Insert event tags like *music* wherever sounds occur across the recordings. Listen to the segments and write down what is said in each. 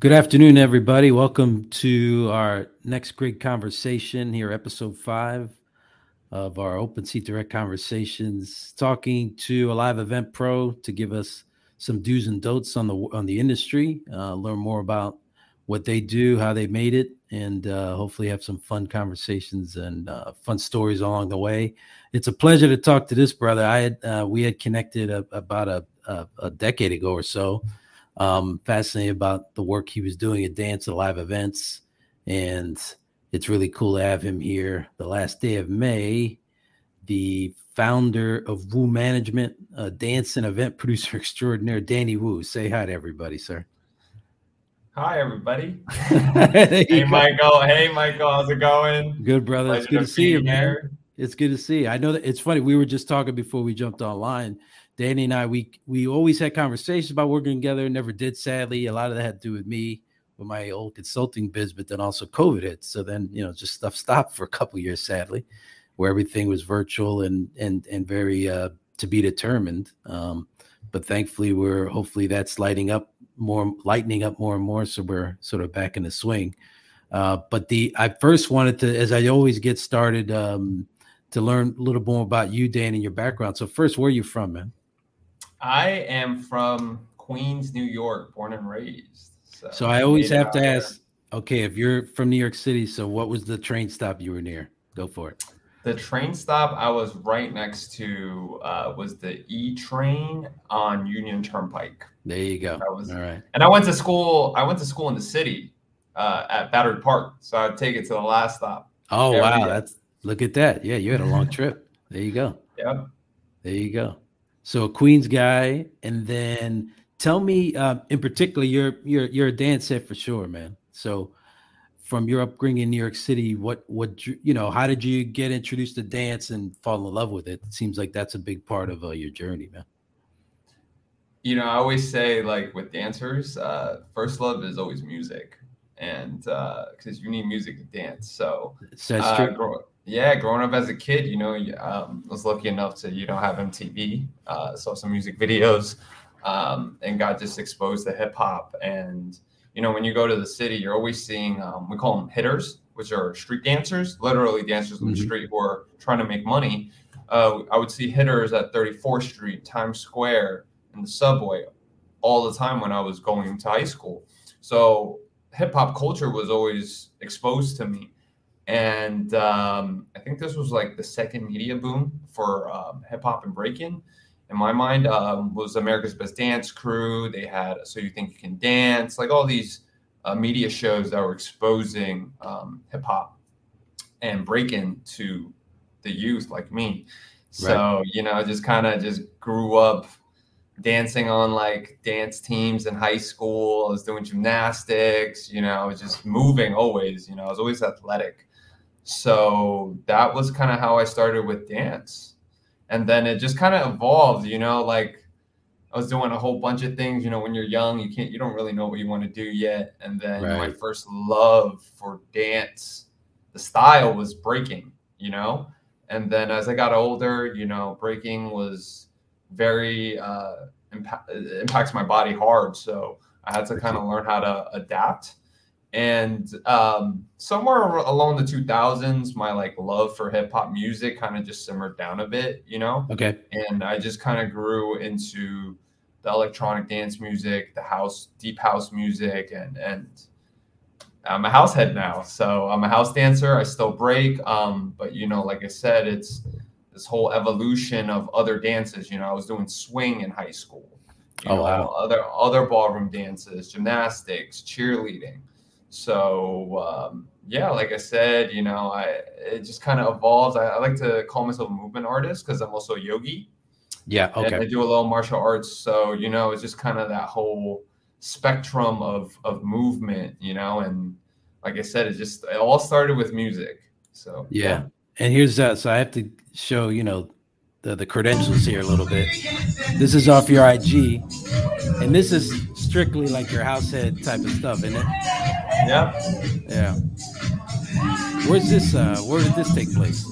Good afternoon, everybody. Welcome to our next great conversation here, episode five of our Open Seat Direct Conversations, talking to a live event pro to give us some do's and don'ts on the on the industry, uh, learn more about what they do, how they made it, and uh, hopefully have some fun conversations and uh, fun stories along the way. It's a pleasure to talk to this brother. I had uh, we had connected a, about a, a, a decade ago or so um, fascinated about the work he was doing at Dance at live events, and it's really cool to have him here. The last day of May, the founder of Wu Management, a dance and event *laughs* producer extraordinaire, Danny Wu. Say hi to everybody, sir. Hi, everybody. *laughs* hey, Michael. Hey, Michael. How's it going? Good, brother. Pleasure it's good to, to see you, man. Here. It's good to see you. I know that it's funny. We were just talking before we jumped online Danny and I, we we always had conversations about working together. Never did, sadly. A lot of that had to do with me with my old consulting biz, but then also COVID hit. So then you know, just stuff stopped for a couple years, sadly, where everything was virtual and and and very uh, to be determined. Um, but thankfully, we're hopefully that's lighting up more, lightening up more and more. So we're sort of back in the swing. Uh, but the I first wanted to, as I always get started, um, to learn a little more about you, Dan, and your background. So first, where are you from, man? I am from Queens, New York, born and raised. So, so I always have to ask, okay, if you're from New York City, so what was the train stop you were near? Go for it. The train stop I was right next to uh, was the E train on Union Turnpike. There you go. That was all right. And I went to school. I went to school in the city uh, at Battery Park, so I'd take it to the last stop. Oh wow, day. that's look at that. Yeah, you had a long trip. There you go. Yeah. There you go. So a Queens guy, and then tell me uh, in particular, you're you're you're a dance head for sure, man. So from your upbringing in New York City, what what you know, how did you get introduced to dance and fall in love with it? It seems like that's a big part of uh, your journey, man. You know, I always say like with dancers, uh, first love is always music, and because uh, you need music to dance. So that's uh, true. Yeah, growing up as a kid, you know, um, was lucky enough to you know have MTV, uh, saw some music videos, um, and got just exposed to hip hop. And you know, when you go to the city, you're always seeing um, we call them hitters, which are street dancers, literally dancers mm-hmm. on the street who are trying to make money. Uh, I would see hitters at 34th Street, Times Square, and the subway all the time when I was going to high school. So hip hop culture was always exposed to me and um, I think this was like the second media boom for um, hip hop and breaking. In my mind, um, was America's Best Dance Crew. They had So You Think You Can Dance, like all these uh, media shows that were exposing um, hip hop and breaking to the youth like me. So right. you know, just kind of just grew up dancing on like dance teams in high school. I was doing gymnastics. You know, I was just moving always. You know, I was always athletic. So that was kind of how I started with dance. And then it just kind of evolved, you know, like I was doing a whole bunch of things, you know, when you're young, you can't you don't really know what you want to do yet. And then right. my first love for dance, the style was breaking, you know? And then as I got older, you know, breaking was very uh impact, impacts my body hard, so I had to kind of learn how to adapt and um, somewhere along the 2000s my like love for hip hop music kind of just simmered down a bit you know? Okay. And i just kind of grew into the electronic dance music the house deep house music and and i'm a house head now so i'm a house dancer i still break um, but you know like i said it's this whole evolution of other dances you know? I was doing swing in high school oh, know, wow. other other ballroom dances gymnastics cheerleading so um, yeah, like I said, you know, I it just kind of evolves. I, I, like to call myself a movement artist because I'm also a yogi. Yeah, okay. And I do a little martial arts, so you know, it's just kind of that whole spectrum of of movement, you know, and like I said, it just it all started with music. So yeah, yeah. and here's that. So I have to show you know the the credentials here a little bit. This is off your IG, and this is strictly like your house head type of stuff, isn't it? Yeah. Yeah. Where's this? Uh, where did this take place?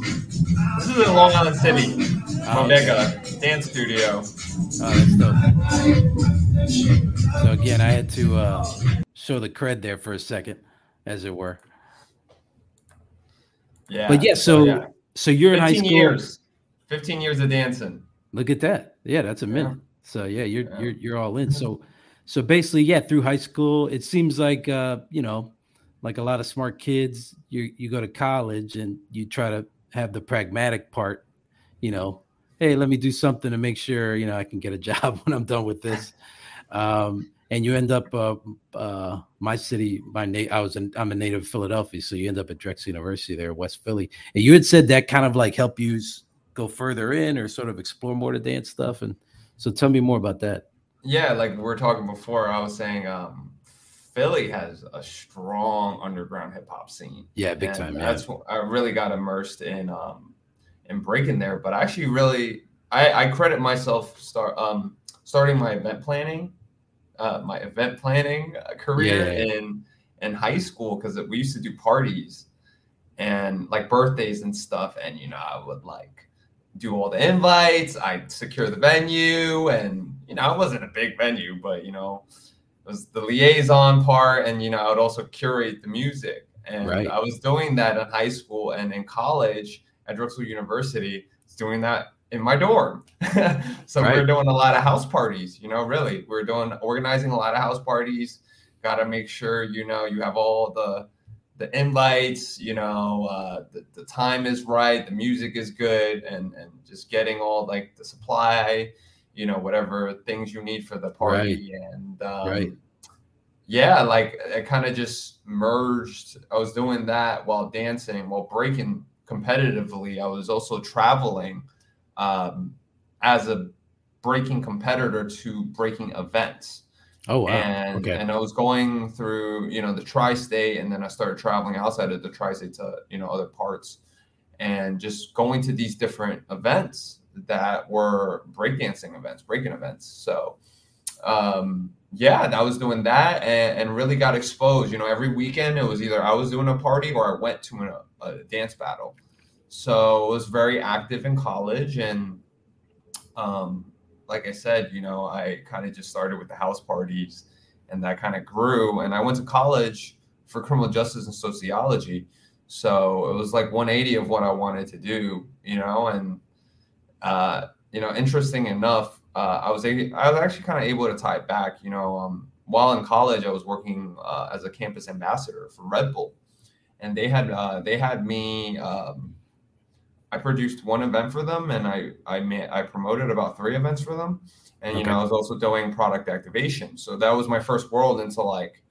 This is in Long Island City, oh, Omega Dance Studio. Oh, that's dope. So again, I had to uh, show the cred there for a second, as it were. Yeah. But yeah, so so, yeah. so you're in high school. Years. 15 years of dancing. Look at that. Yeah, that's a minute. Yeah. So yeah, you're yeah. you're you're all in. So so basically, yeah, through high school, it seems like uh, you know, like a lot of smart kids, you you go to college and you try to have the pragmatic part, you know, hey, let me do something to make sure, you know, I can get a *laughs* job when I'm done with this. Um, and you end up uh, uh, my city my na- i was i'm a native of philadelphia so you end up at drexel university there west philly and you had said that kind of like help you go further in or sort of explore more to dance stuff and so tell me more about that yeah like we were talking before i was saying um philly has a strong underground hip-hop scene yeah big and time that's yeah. i really got immersed in um in breaking there but I actually really i i credit myself start um starting my event planning uh my event planning uh, career yeah, yeah, in in high school because we used to do parties and like birthdays and stuff and you know i would like do all the invites. I'd secure the venue, and you know, it wasn't a big venue, but you know, it was the liaison part, and you know, I would also curate the music. And right. I was doing that in high school and in college at Drexel University. Doing that in my dorm. *laughs* so right. we are doing a lot of house parties. You know, really, we we're doing organizing a lot of house parties. Got to make sure you know you have all the the invites, you know, uh, the, the time is right, the music is good, and and just getting all like the supply, you know, whatever things you need for the party, right. and um, right. yeah, like it kind of just merged. I was doing that while dancing, while breaking competitively. I was also traveling um, as a breaking competitor to breaking events. Oh wow! And okay. and I was going through you know the tri-state, and then I started traveling outside of the tri-state to you know other parts, and just going to these different events that were breakdancing events, breaking events. So um, yeah, I was doing that and, and, really got exposed. You know, every weekend it was either I was doing a party or I went to a, a dance battle. So I was very active in college and um, like I said, you know, I kind of just started with the house parties and that kind of grew. And I went to college for criminal justice and sociology. So it was like 180 of what I wanted to do, you know, and, uh, you know, interesting enough, uh, I was a- I was actually kind of able to tie it back. You know, um, while in college, I was working uh, as a campus ambassador for Red Bull, and they had uh, they had me um, I produced one event for them, and I I made, I promoted about three events for them, and okay. you know I was also doing product activation. So that was my first world into like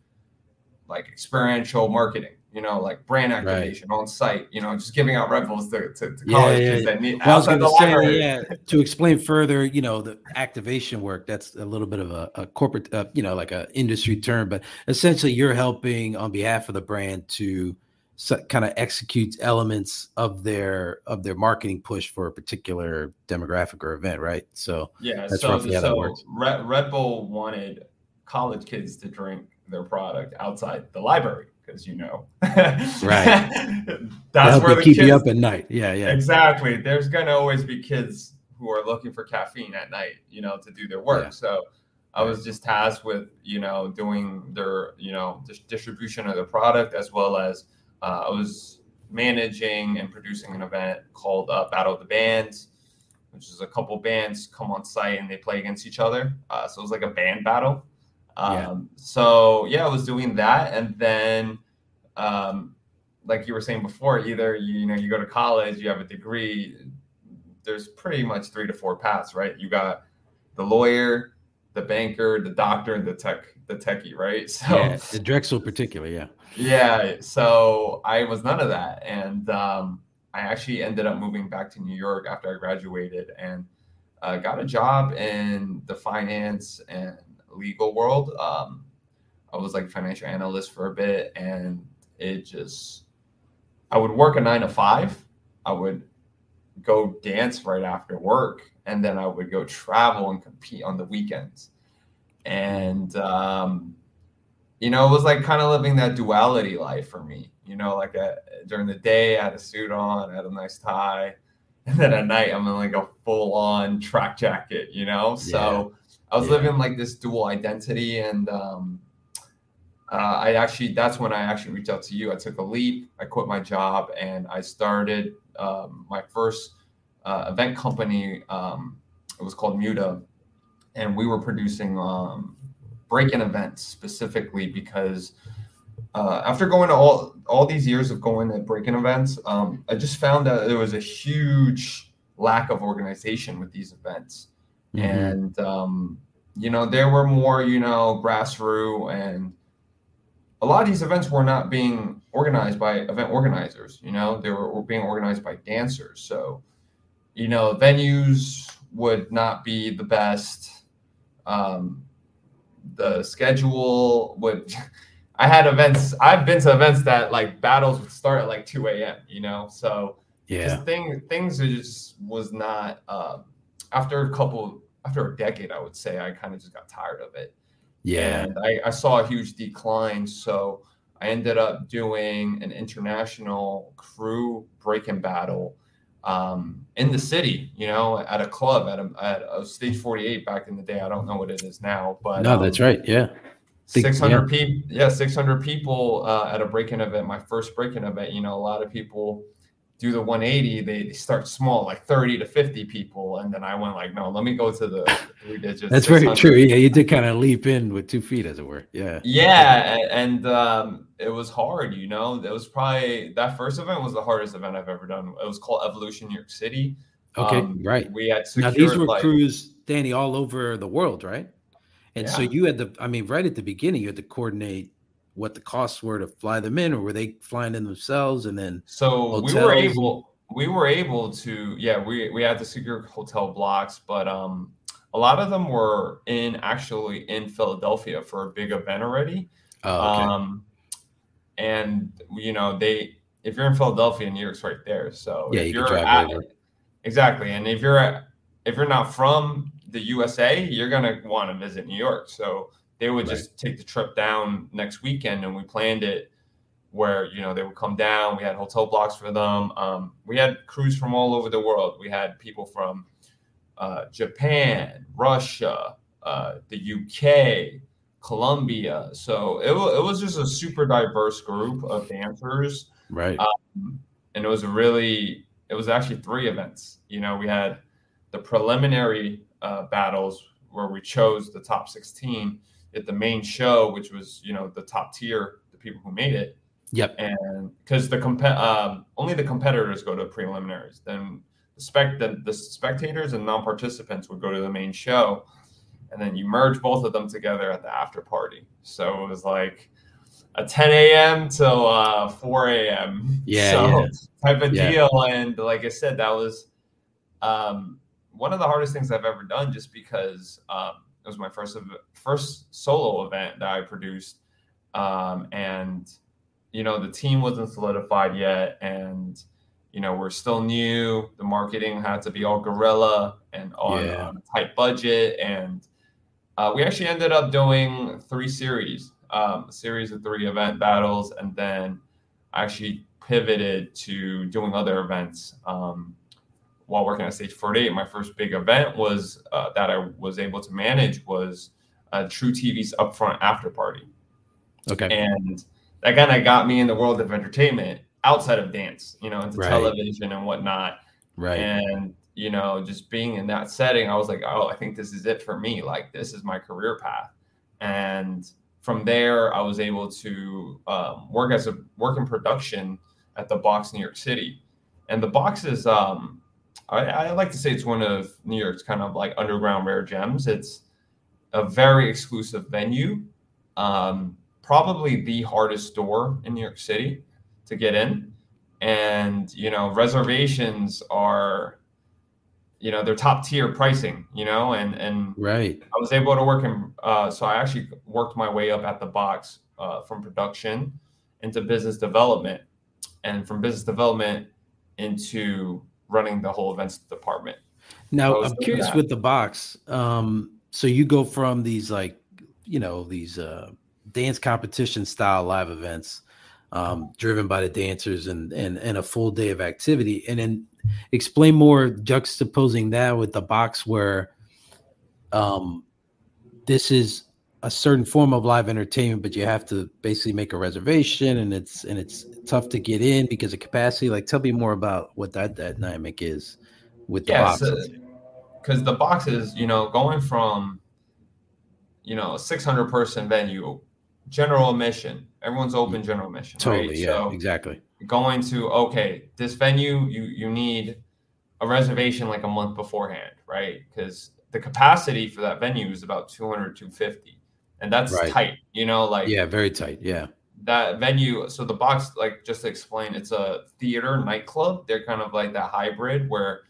like experiential marketing. You know, like brand activation right. on site. You know, just giving out Red Bulls to, to, to college yeah, yeah, yeah. that need well, outside the say, Yeah, to explain further, you know, the activation work. That's a little bit of a, a corporate, uh, you know, like a industry term, but essentially, you're helping on behalf of the brand to so, kind of executes elements of their of their marketing push for a particular demographic or event, right? So yeah, that's so, roughly how that works. Red, Red Bull wanted college kids to drink their product outside the library because you know, right? *laughs* that's where the keep kids, you up at night. Yeah, yeah, exactly. There's gonna always be kids who are looking for caffeine at night, you know, to do their work. Yeah. So I was just tasked with, you know, doing their, you know, distribution of the product as well as uh, I was managing and producing an event called uh, Battle of the Bands, which is a couple bands come on site and they play against each other. Uh, so it was like a band battle. Um, yeah. So yeah, I was doing that, and then, um, like you were saying before, either you, you know you go to college, you have a degree. There's pretty much three to four paths, right? You got the lawyer, the banker, the doctor, and the tech, the techie, right? *laughs* So yeah, the Drexel particular, yeah. Yeah. So I was none of that. And um, I actually ended up moving back to New York after I graduated and uh, got a job in the finance and legal world. Um, I was like financial analyst for a bit and it just, I would work a nine to five. I would go dance right after work and then I would go travel and compete on the weekends. And um, you know, it was like kind of living that duality life for me. You know, like a, during the day, I had a suit on, I had a nice tie, *laughs* and then at night, I'm in like a full on track jacket. You know, so. I was yeah. living like this dual identity, and um, uh, I actually that's when I actually reached out to you. I took a leap. I quit my job and I started um, my first uh, event company. Um, it was called Muta, and we were producing um, break-in events specifically because uh, after going to all all these years of going to break-in events, um, I just found that there was a huge lack of organization with these events, mm-hmm. and um, you know there were more you know grassroots and a lot of these events were not being organized by event organizers. You know, they were, were being organized by dancers. So, you know, venues would not be the best. Um, the schedule would. *laughs* I had events. I've been to events that like battles would start at like 2 a.m. You know, so yeah, thing things just was not. Uh, after a couple, after a decade, I would say I kind of just got tired of it. Yeah. And I, I saw a huge decline. So I ended up doing an international crew break-in battle um, in the city, you know, at a club at a, at a stage 48 back in the day. I don't know what it is now, but no, um, that's right. Yeah. 600 yeah. people. Yeah. 600 people uh, at a break-in event, my first break-in event, you know, a lot of people do the 180, they, they start small, like 30 to 50 people. And then I went like, no, let me go to the three digits. That's very true. Yeah, you did kind of leap in with two feet, as it were. Yeah. Yeah. And um, it was hard, you know. It was probably that first event was the hardest event I've ever done. It was called Evolution New York City. Okay, um, right. We had now these were like, crews, Danny, all over the world, right? And yeah. so you had the, I mean, right at the beginning, you had to coordinate what the costs were to fly them in, or were they flying in themselves and then? So we were able, we were able to, yeah, we we had the secure hotel blocks, but um, a lot of them were in actually in Philadelphia for a big event already. Oh, okay. Um, and you know they, if you're in Philadelphia, New York's right there. So yeah, if you are at, exactly, and if you're at, if you're not from the USA, you're gonna want to visit New York. So they would right. just take the trip down next weekend, and we planned it where you know they would come down. We had hotel blocks for them. Um, we had crews from all over the world. We had people from uh, Japan, Russia, uh, the UK, Colombia. So it, it was just a super diverse group of dancers. Right. Um, and it was a really, it was actually three events. You know, we had the preliminary uh, battles where we chose the top 16 at the main show, which was you know the top tier, the people who made it. Yep. And because the comp- um, only the competitors go to preliminaries, then the spec the, the spectators and non-participants would go to the main show, and then you merge both of them together at the after party. So it was like a 10 a.m. till uh, 4 a.m. Yeah, *laughs* so yeah. type of yeah. deal. And like I said, that was um, one of the hardest things I've ever done, just because um, it was my first first solo event that I produced, um, and you know the team wasn't solidified yet, and you know we're still new. The marketing had to be all guerrilla and on, yeah. on a tight budget, and uh, we actually ended up doing three series, um, a series of three event battles, and then actually pivoted to doing other events. Um, while working at Stage 48, my first big event was uh, that I was able to manage was uh, truTV's upfront after party. Okay. And that kind of got me in the world of entertainment outside of dance, you know, into right. television and whatnot. Right. And, you know, just being in that setting, I was like, oh, I think this is it for me. Like, this is my career path. And from there, I was able to um, work as a work in production at the Box New York City. And the box is um, I, I like to say it's one of New York's kind of like underground rare gems. It's a very exclusive venue, um, probably the hardest door in New York City to get in. And, you know, reservations are, you know, they're top tier pricing, you know, and, and right. I was able to work in, uh, so I actually worked my way up at the box uh, from production into business development and from business development into running the whole events department. Now, I'm curious that. with the box. Um, so you go from these like, you know, these uh, dance competition style live events, um, driven by the dancers and and and a full day of activity, and then explain more juxtaposing that with the box where, um, this is a certain form of live entertainment, but you have to basically make a reservation, and it's and it's tough to get in because of capacity. Like, tell me more about what that, that dynamic is with the yeah, boxes. Because so, the boxes, you know, going from you know a 600 person venue, general admission, everyone's open mm. general admission. Totally, right? yeah, so exactly. Going to okay, this venue, you you need a reservation like a month beforehand, right? Because the capacity for that venue is about 200 250 and that's right. tight you know like yeah very tight yeah. that venue so the box like just to explain it's a theater nightclub. They're kind of like that hybrid where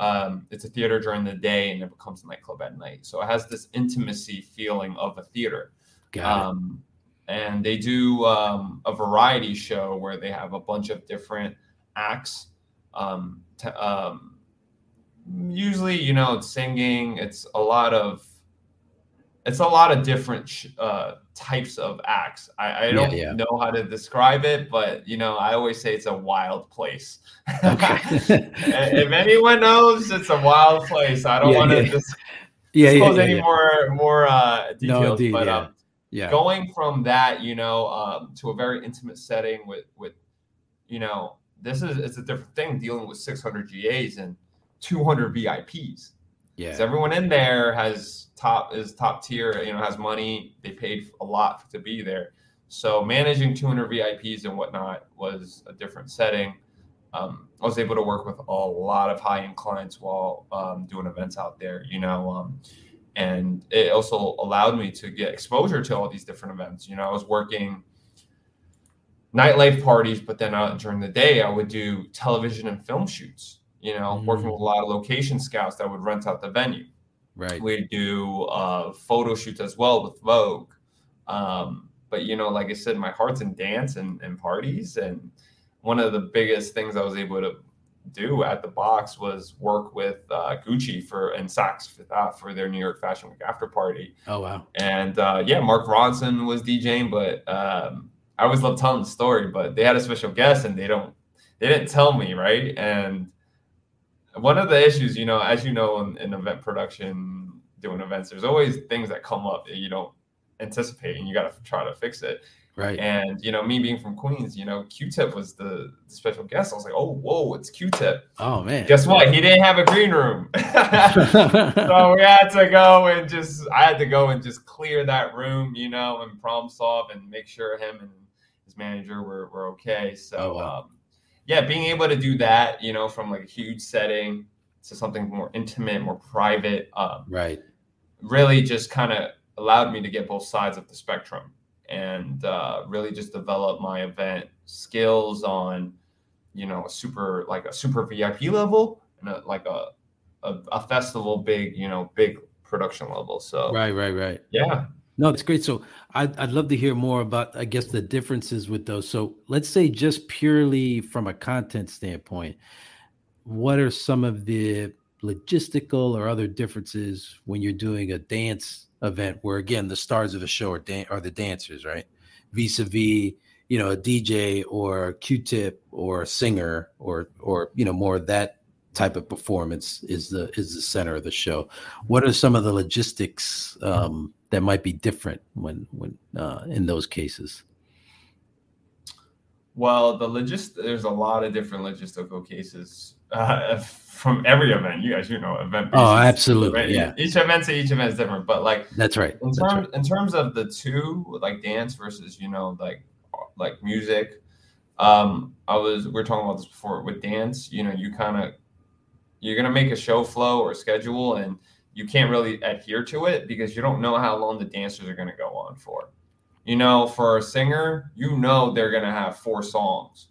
um, it's a theater during the day and it becomes a nightclub at night. So it has this intimacy feeling of a theater. Got um, and they do um, a variety show where they have a bunch of different acts um, t- um, usually you know it's singing it's a lot of it's a lot of different uh, types of acts i, I don't yeah, yeah. know how to describe it but you know i always say it's a wild place okay. *laughs* if anyone knows it's a wild place i don't yeah, want to dis- yeah, disclose any more more uh, details no, but um, yeah. going from that you know um, to a very intimate setting with with you know this is it's a different thing dealing with 600 gas and 200 VIPs. Yeah. everyone in there has top is top tier, you know, has money. They paid a lot to be there. So managing 200 VIPs and whatnot was a different setting. Um, I was able to work with a lot of high end clients while um, doing events out there, you know, um, and it also allowed me to get exposure to all these different events. You know, I was working nightlife parties, but then uh, during the day, I would do television and film shoots you know, mm-hmm. working with a lot of location scouts that would rent out the venue. Right. We do uh, photo shoots as well with Vogue. Um, but you know, like I said, my heart's in dance and, and parties. And one of the biggest things I was able to do at the box was work with uh, Gucci for and Saks for that for their New York Fashion Week after party. Oh wow! And uh, yeah, Mark Ronson was DJing, but um, I always love telling the story. But they had a special guest, and they don't they didn't tell me right. And one of the issues, you know, as you know, in, in, event production, doing events, there's always things that come up that you don't anticipate, and you got to try to fix it. Right. And you know, me being from Queens, you know, Q-Tip was the, the special guest. I was like, oh, whoa, it's Q-Tip. Oh man. Guess what? He didn't have a green room, *laughs* so we had to go and just, I had to go and just clear that room, you know, and problem solve and make sure him and his manager were were okay. So. Oh, wow. um, yeah, being able to do that, you know, from like a huge setting to something more intimate, more private, um, right, really just kind of allowed me to get both sides of the spectrum and uh, really just develop my event skills on, you know, a super like a super VIP level and a, like a, a a festival big, you know, big production level. So right, right, right. Yeah. No, it's great. So I'd, I'd love to hear more about, I guess, the differences with those. So let's say just purely from a content standpoint, what are some of the logistical or other differences when you're doing a dance event where, again, the stars of the show are, dan- are the dancers, right? Vis-a-vis, you know, a DJ or a Q-tip or a singer or, or, you know, more of that type of performance is the is the center of the show. What are some of the logistics um, that might be different when when uh, in those cases? Well, the logist there's a lot of different logistical cases uh, *laughs* from every event. You guys, you know, event. Oh, absolutely, right? yeah. Each event, to each event is different, but like that's right. In terms right. in terms of the two, like dance versus you know like like music. Um, I was we are talking about this before with dance. You know, you kind of you're gonna make a show flow or schedule and you can't really adhere to it because you don't know how long the dancers are going to go on for. You know, for a singer, you know they're going to have four songs.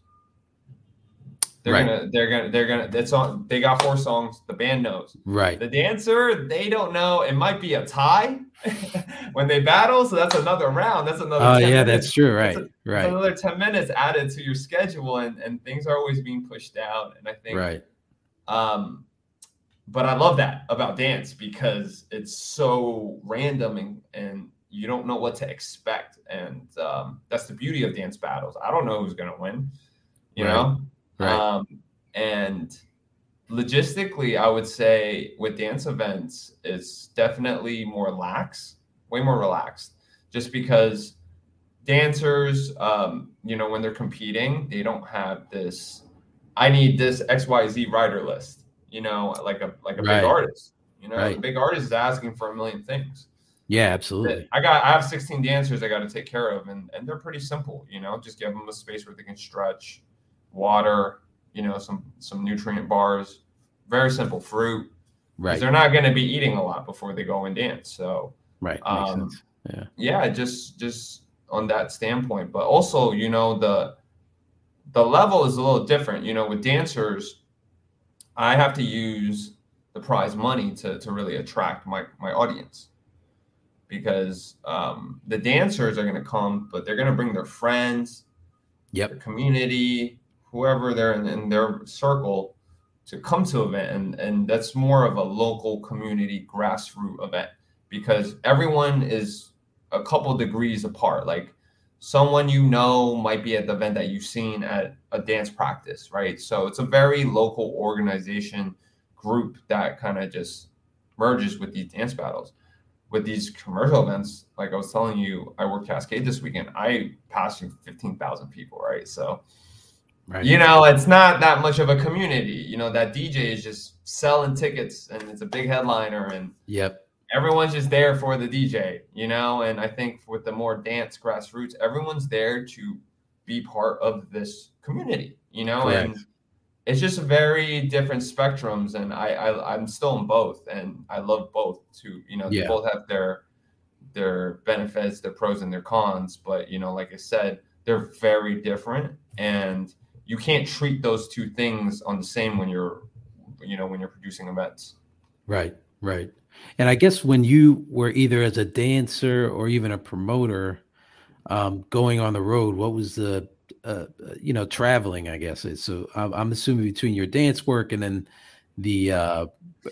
They're right. gonna, they're gonna, they're gonna. It's on. They got four songs. The band knows. Right. The dancer, they don't know. It might be a tie *laughs* when they battle. So that's another round. That's another. Oh yeah, minutes. that's true. Right. That's a, right. another ten minutes added to your schedule, and and things are always being pushed out. And I think. Right. Um, but I love that about dance because it's so random and, and you don't know what to expect. And um, that's the beauty of dance battles. I don't know who's going to win, you right. know? Right. Um, and logistically, I would say with dance events, it's definitely more lax, way more relaxed. just because dancers, um, you know, when they're competing, they don't have this. I need this X Y Z writer list. You know, like a like a right. big artist. You know, right. a big artist is asking for a million things. Yeah, absolutely. I got I have 16 dancers I got to take care of, and and they're pretty simple. You know, just give them a space where they can stretch, water, you know, some some nutrient bars, very simple fruit. Right. They're not going to be eating a lot before they go and dance. So right. Um, yeah. Yeah. Just just on that standpoint, but also you know the the level is a little different. You know, with dancers, I have to use the prize money to to really attract my my audience. Because um, the dancers are going to come, but they're going to bring their friends, yep, their community, whoever they're in, in their circle to come to event and and that's more of a local community grassroots event. Because everyone is a couple degrees apart. Like someone you know might be at the event that you've seen at a dance practice right so it's a very local organization group that kind of just merges with these dance battles with these commercial events like i was telling you i worked cascade this weekend i passed 15000 people right so Right. You know, it's not that much of a community. You know, that DJ is just selling tickets and it's a big headliner and yep. Everyone's just there for the DJ, you know, and I think with the more dance grassroots, everyone's there to be part of this community, you know, Correct. and it's just very different spectrums and I, I I'm still in both and I love both too. You know, yeah. they both have their their benefits, their pros and their cons, but you know, like I said, they're very different and you can't treat those two things on the same when you're you know when you're producing events right right and i guess when you were either as a dancer or even a promoter um, going on the road what was the uh, you know traveling i guess so I'm, assuming between your dance work and then the uh,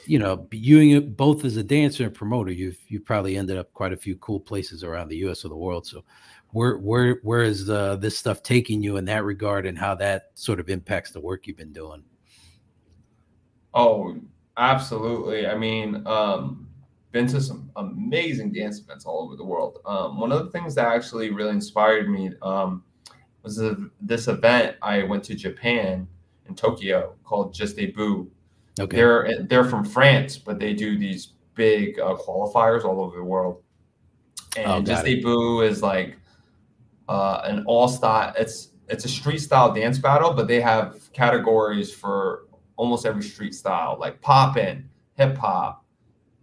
you know you both as a dancer and promoter you've you probably ended up quite a few cool places around the us or the world. So where where where is uh, this stuff taking you in that regard and how that sort of impacts the work you've been doing? Oh absolutely. I mean um been to some amazing dance events all over the world. Um, one of the things that actually really inspired me um, was a, this event i went to japan in tokyo called Juste Debout. Okay. They're they're from france but they do these big uh, qualifiers all over the world. And oh, Juste Debout is like uh, an all style. It's it's a street style dance battle, but they have categories for almost every street style, like poppin', hip hop,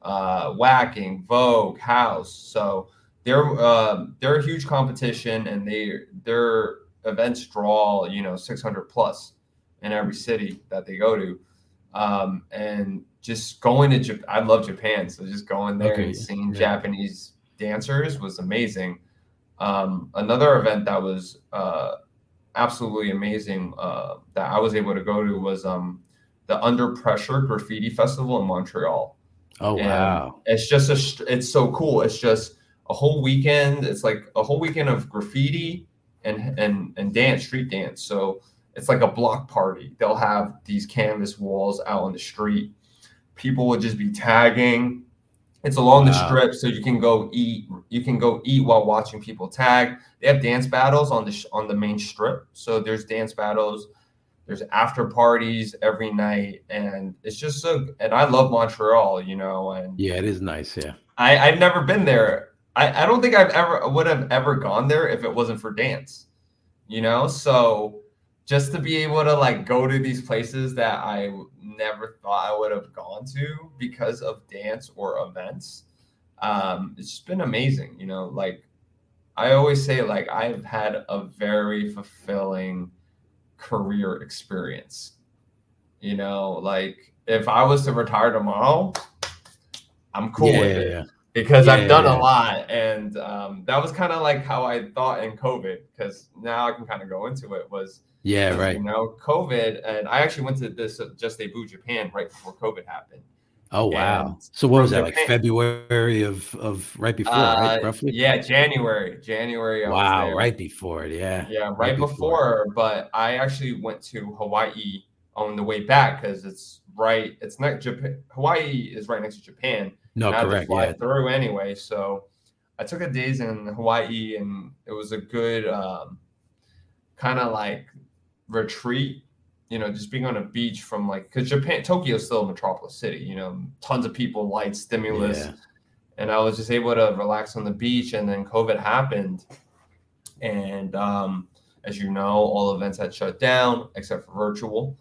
uh, whacking, vogue, house. So they're uh, they're a huge competition, and they their events draw you know 600 plus in every city that they go to. Um, and just going to Japan, I love Japan, so just going there okay. and seeing yeah. Japanese dancers was amazing. Um, another event that was uh, absolutely amazing uh, that I was able to go to was um, the Under Pressure Graffiti Festival in Montreal. Oh and wow! It's just a it's so cool. It's just a whole weekend. It's like a whole weekend of graffiti and and and dance, street dance. So it's like a block party. They'll have these canvas walls out on the street. People will just be tagging it's along wow. the strip, so you can go eat. You can go eat while watching people tag. They have dance battles on the on the main strip, so there's dance battles. There's after parties every night, and it's just so. And I love Montreal, you know. And yeah, it is nice. Yeah, I I've never been there. I I don't think I've ever would have ever gone there if it wasn't for dance, you know. So just to be able to like go to these places that I never thought I would have gone to because of dance or events. Um, it's just been amazing, you know. Like I always say, like I've had a very fulfilling career experience. You know, like if I was to retire tomorrow, I'm cool yeah, with it. Yeah because yeah, I've done a lot. And um, that was kind of like how I thought in COVID, because now I can kind of go into it was yeah, right. You know, COVID, and I actually went to this uh, Juste Debout Japan right before COVID happened. Oh wow! And so what was that like February of of right before, uh, right? Roughly. Yeah, January. January. I wow, right before it. Yeah. Yeah, right, right before, before. But I actually went to Hawaii on the way back because it's right. It's not Japan. Hawaii is right next to Japan. No, correct. fly yeah. through anyway. So I took a days in Hawaii, and it was a good um, kind of like retreat. You know, just being on a beach from like because Japan, Tokyo is still a metropolis city. You know, tons of people, lights, stimulus, yeah. and I was just able to relax on the beach. And then COVID happened, and um, as you know, all events had shut down except for virtual,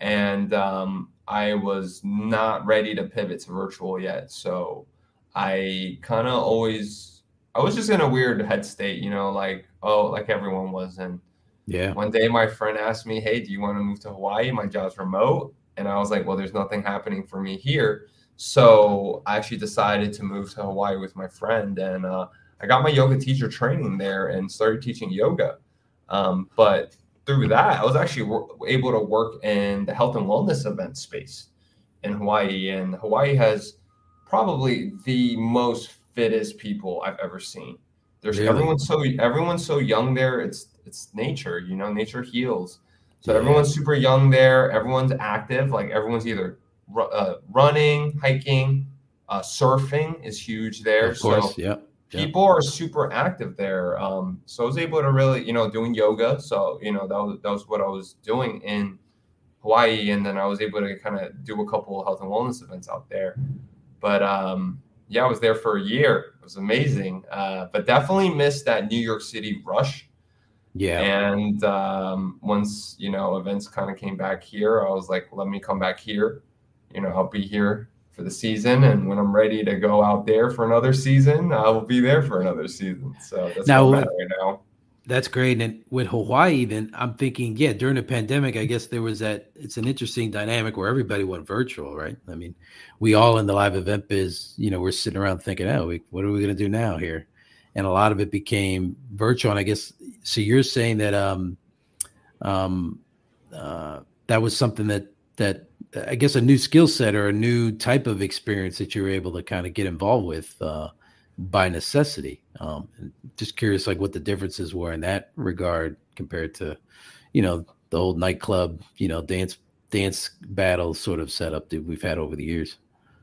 and um, I was not ready to pivot to virtual yet. So I kind of always, I was just in a weird head state, you know, like, oh, like everyone was. And yeah, one day my friend asked me, hey, do you want to move to Hawaii? My job's remote. And I was like, well, there's nothing happening for me here. So I actually decided to move to Hawaii with my friend. And uh, I got my yoga teacher training there and started teaching yoga. Um, but through that, I was actually able to work in the health and wellness event space in Hawaii. And Hawaii has probably the most fittest people I've ever seen. There's really? everyone's so everyone's so young there. It's it's nature, you know, nature heals. So yeah. everyone's super young there. Everyone's active. Like everyone's either uh, running, hiking, uh, surfing is huge there. Of course, so, yeah people are super active there. Um, so I was able to really, you know, doing yoga. So you know that was that was what I was doing in Hawaii, and then I was able to kind of do a couple of health and wellness events out there. But um, yeah, I was there for a year. It was amazing, uh, but definitely missed that New York City rush. Yeah. And um, once you know events kind of came back here, I was like, let me come back here. You know, I'll be here for the season. And when I'm ready to go out there for another season, I will be there for another season. So that's now, right now. That's great. And with Hawaii, then I'm thinking, yeah, during the pandemic, I guess there was that. It's an interesting dynamic where everybody went virtual, right? I mean, we all in the live event biz, you know, we're sitting around thinking, oh, we, what are we going to do now here? And a lot of it became virtual. And I guess so. You're saying that um, um, uh, that was something that that I guess a new skill set or a new type of experience that you were able to kind of get involved with uh, by necessity. Um, just curious, like what the differences were in that regard compared to, you know, the old nightclub, you know, dance dance battle sort of setup that we've had over the years.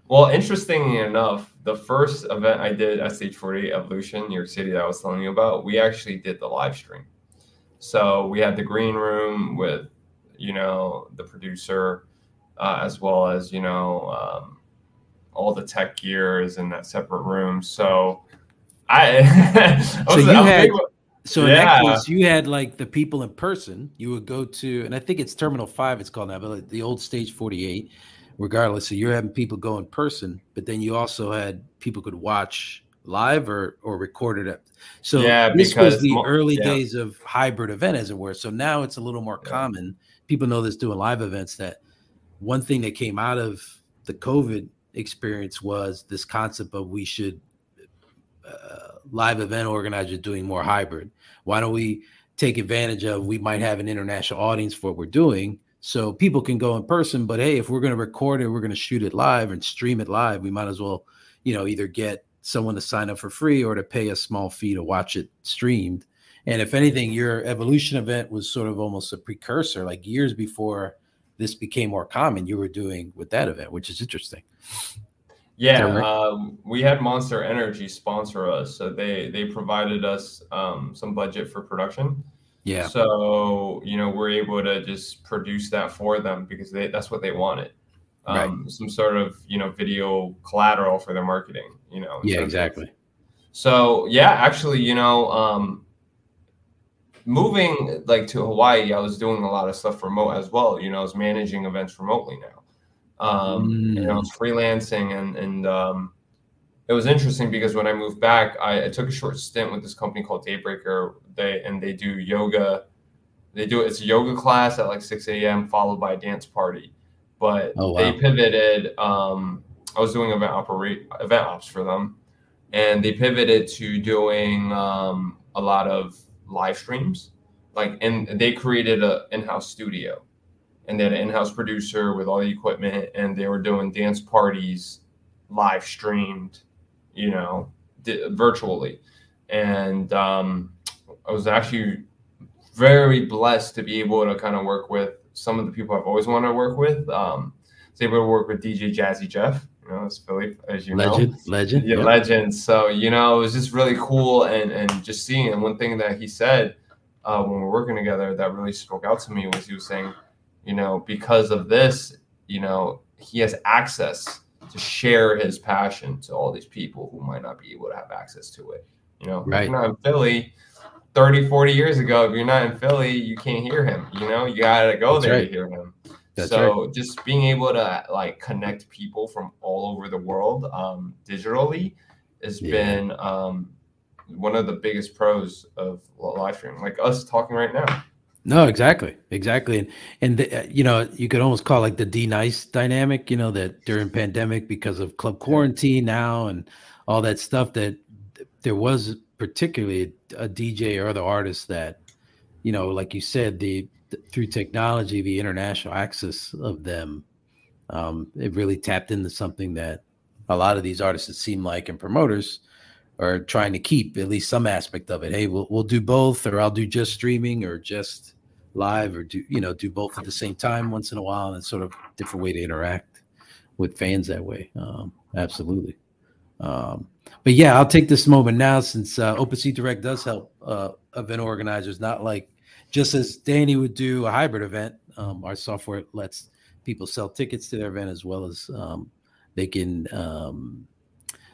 Well, interestingly enough, the first event I did at Stage 48 Evolution, New York City, that I was telling you about, we actually did the live stream. So we had the green room with, you know, the producer, uh, as well as you know um, all the tech gear is in that separate room. So I, *laughs* I was, so you had. So in yeah. that case, you had like the people in person. You would go to, and I think it's Terminal Five. It's called now, but like the old Stage Forty Eight. Regardless, so you're having people go in person, but then you also had people could watch live or or recorded it. So yeah, this was the early yeah. days of hybrid event, as it were. So now it's a little more yeah. common. People know this doing live events that one thing that came out of the COVID experience was this concept of we should uh, live event organizers doing more hybrid. Why don't we take advantage of we might have an international audience for what we're doing so people can go in person but hey if we're going to record it we're going to shoot it live and stream it live we might as well you know either get someone to sign up for free or to pay a small fee to watch it streamed and if anything your evolution event was sort of almost a precursor like years before this became more common you were doing with that event, which is interesting. Yeah, um, we had Monster Energy sponsor us, so they they provided us um, some budget for production. Yeah. So you know we're able to just produce that for them because they that's what they wanted. Um, right. Some sort of you know video collateral for their marketing. You know. Yeah, exactly. So yeah, actually, you know, um, moving like to Hawaii, I was doing a lot of stuff remote as well. You know, I was managing events remotely now. Um, mm. You know, I was freelancing and and um, it was interesting because when I moved back, I, I, took a short stint with this company called Daybreaker. They and they do yoga. They do it's a yoga class at like 6 a.m. followed by a dance party. But oh, wow. they pivoted. Um, I was doing event operate event ops for them, and they pivoted to doing um, a lot of live streams like and they created a in-house studio and they had an in-house producer with all the equipment and they were doing dance parties live streamed you know di- virtually and um, i was actually very blessed to be able to kind of work with some of the people i've always wanted to work with um, I was able to work with dj jazzy jeff You know, it's Philly, as you legend, know, legend, yeah, yep. legend. So you know, it was just really cool, and and just seeing. And one thing that he said uh, when we are working together that really spoke out to me was he was saying, you know, because of this, you know, he has access to share his passion to all these people who might not be able to have access to it. You know, right. if you're not in Philly 30, 40 years ago, if you're not in Philly, you can't hear him. You know, you gotta go That's there right. to hear him. That's so right. just being able to like connect people from all over the world um, digitally has yeah. been um, one of the biggest pros of live streaming, like us talking right now. No, exactly, exactly, and and the, uh, you know you could almost call like the D-Nice dynamic. You know that during pandemic because of club quarantine now and all that stuff that there was particularly a DJ or other artist that you know, like you said, the, the through technology, the international access of them, um, it really tapped into something that a lot of these artists it seem like and promoters are trying to keep at least some aspect of it. Hey, we'll we'll do both, or I'll do just streaming, or just live, or do you know do both at the same time once in a while, and it's sort of different way to interact with fans that way. Um, absolutely. Um, but yeah, I'll take this moment now since uh, Direct does help uh, event organizers, not like just as Danny would do a hybrid event. Um, our software lets people sell tickets to their event as well as um, they can um,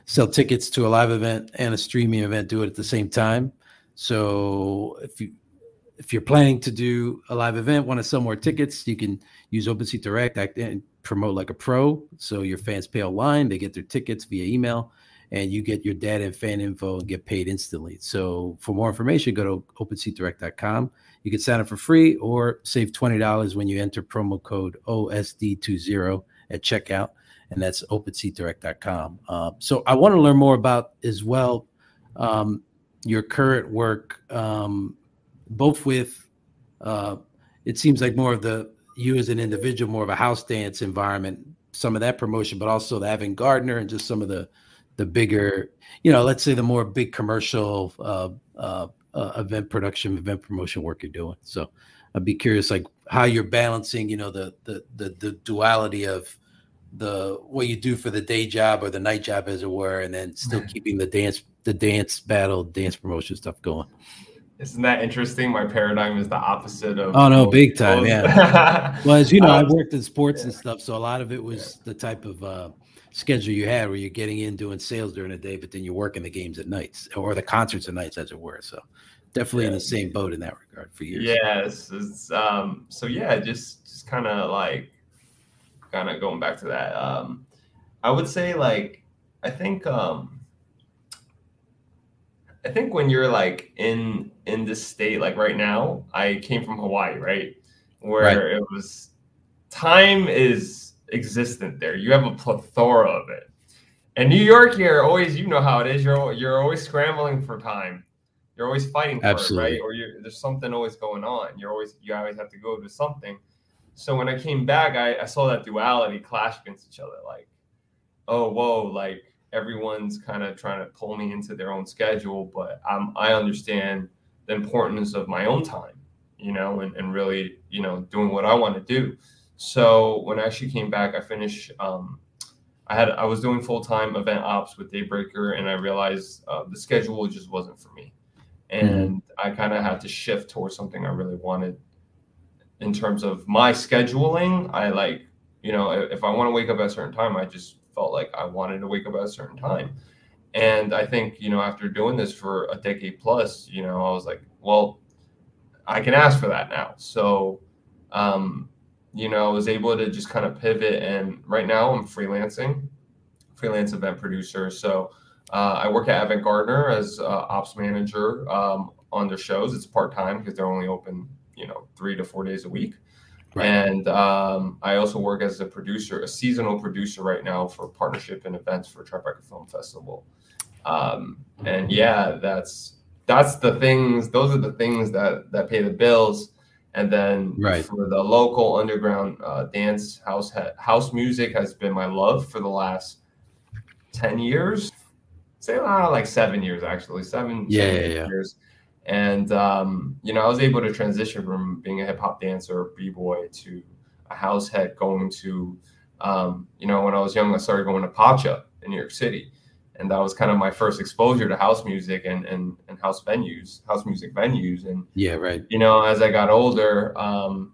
sell tickets to a live event and a streaming event do it at the same time. So if you if you're planning to do a live event want to sell more tickets you can use Open Seat Direct and promote like a pro. So your fans pay online they get their tickets via email and you get your data and fan info and get paid instantly. So for more information go to openseatdirect.com you can sign up for free or save $20 when you enter promo code osd20 at checkout and that's openseatdirect.com. Uh, so I want to learn more about as well um, your current work, um, both with uh, it seems like more of the you as an individual, more of a house dance environment, some of that promotion, but also the Avant Gardner and just some of the the bigger, you know, let's say the more big commercial uh, uh, uh event production, event promotion work you're doing. So I'd be curious, like how you're balancing, you know, the the the, the duality of the what you do for the day job or the night job as it were and then still keeping the dance the dance battle dance promotion stuff going. Isn't that interesting? My paradigm is the opposite of oh no big time yeah. *laughs* Well as you know i um, worked in sports yeah. and stuff so a lot of it was yeah. the type of uh, schedule you had where you're getting in doing sales during the day but then you're working the games at nights or the concerts at nights as it were. So definitely yeah. in the same boat in that regard for years. Yes it's, um so yeah just just kind of like kind of going back to that, um, I would say like I think um, I think when you're like in in this state, like right now, I came from Hawaii, right, where right. it was time is existent there. You have a plethora of it. And New York, you're always, you know how it is. You're you're always scrambling for time. You're always fighting for Absolutely. it, right? Or there's something always going on. You're always you always have to go to something. So when I came back, I, I saw that duality clash against each other. Like, oh, whoa, like everyone's kind of trying to pull me into their own schedule, but I'm, I understand the importance of my own time, you know, and, and really, you know, doing what I want to do. So when I actually came back, I finished. Um, I had I was doing full time event ops with Daybreaker, and I realized uh, the schedule just wasn't for me, mm-hmm. and mm-hmm. I kind of had to shift towards something I really wanted in terms of my scheduling, I like, you know, if I want to wake up at a certain time, I just felt like I wanted to wake up at a certain time. And I think, you know, after doing this for a decade plus, you know, I was like, well, I can ask for that now. So, um, you know, I was able to just kind of pivot. And right now I'm freelancing, freelance event producer. So uh, I work at Avant Gardner as uh, ops manager um, on their shows. It's part time because they're only open you know three to four days a week. Right. And um, I also work as a producer, a seasonal producer right now for partnership and events for Tribeca Film Festival. Um, and yeah, that's that's the things. Those are the things that that pay the bills. And then right. for the local underground uh, dance house house music has been my love for the last ten years. Say uh, like seven years actually, seven, yeah, seven yeah, yeah. years. And um, you know, I was able to transition from being a hip hop dancer, b boy, to a house head, going to Um, you know, when I was young, I started going to Pacha in New York City. And that was kind of my first exposure to house music and, and, and house venues, house music venues. And yeah, right. You know, as I got older, um,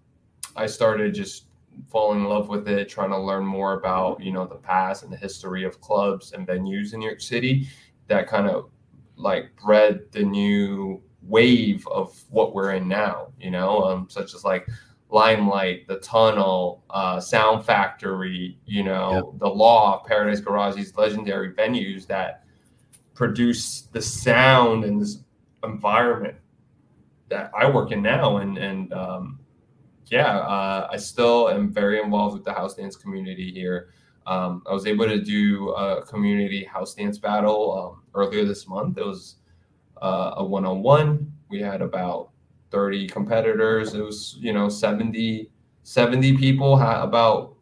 I started just falling in love with it, trying to learn more about, you know, the past and the history of clubs and venues in New York City that kind of like bred the new wave of what we're in now, you know, um, such as like Limelight, the Tunnel, uh, Sound Factory, you know, yep. the Loft, Paradise Garage, these legendary venues that produce the sound and this environment that I work in now. And and um, yeah, uh, I still am very involved with the house dance community here. Um, I was able to do a community house dance battle um, earlier this month. It was uh, a one-on-one. We had about 30 competitors. It was, you know, 70, 70 people, about,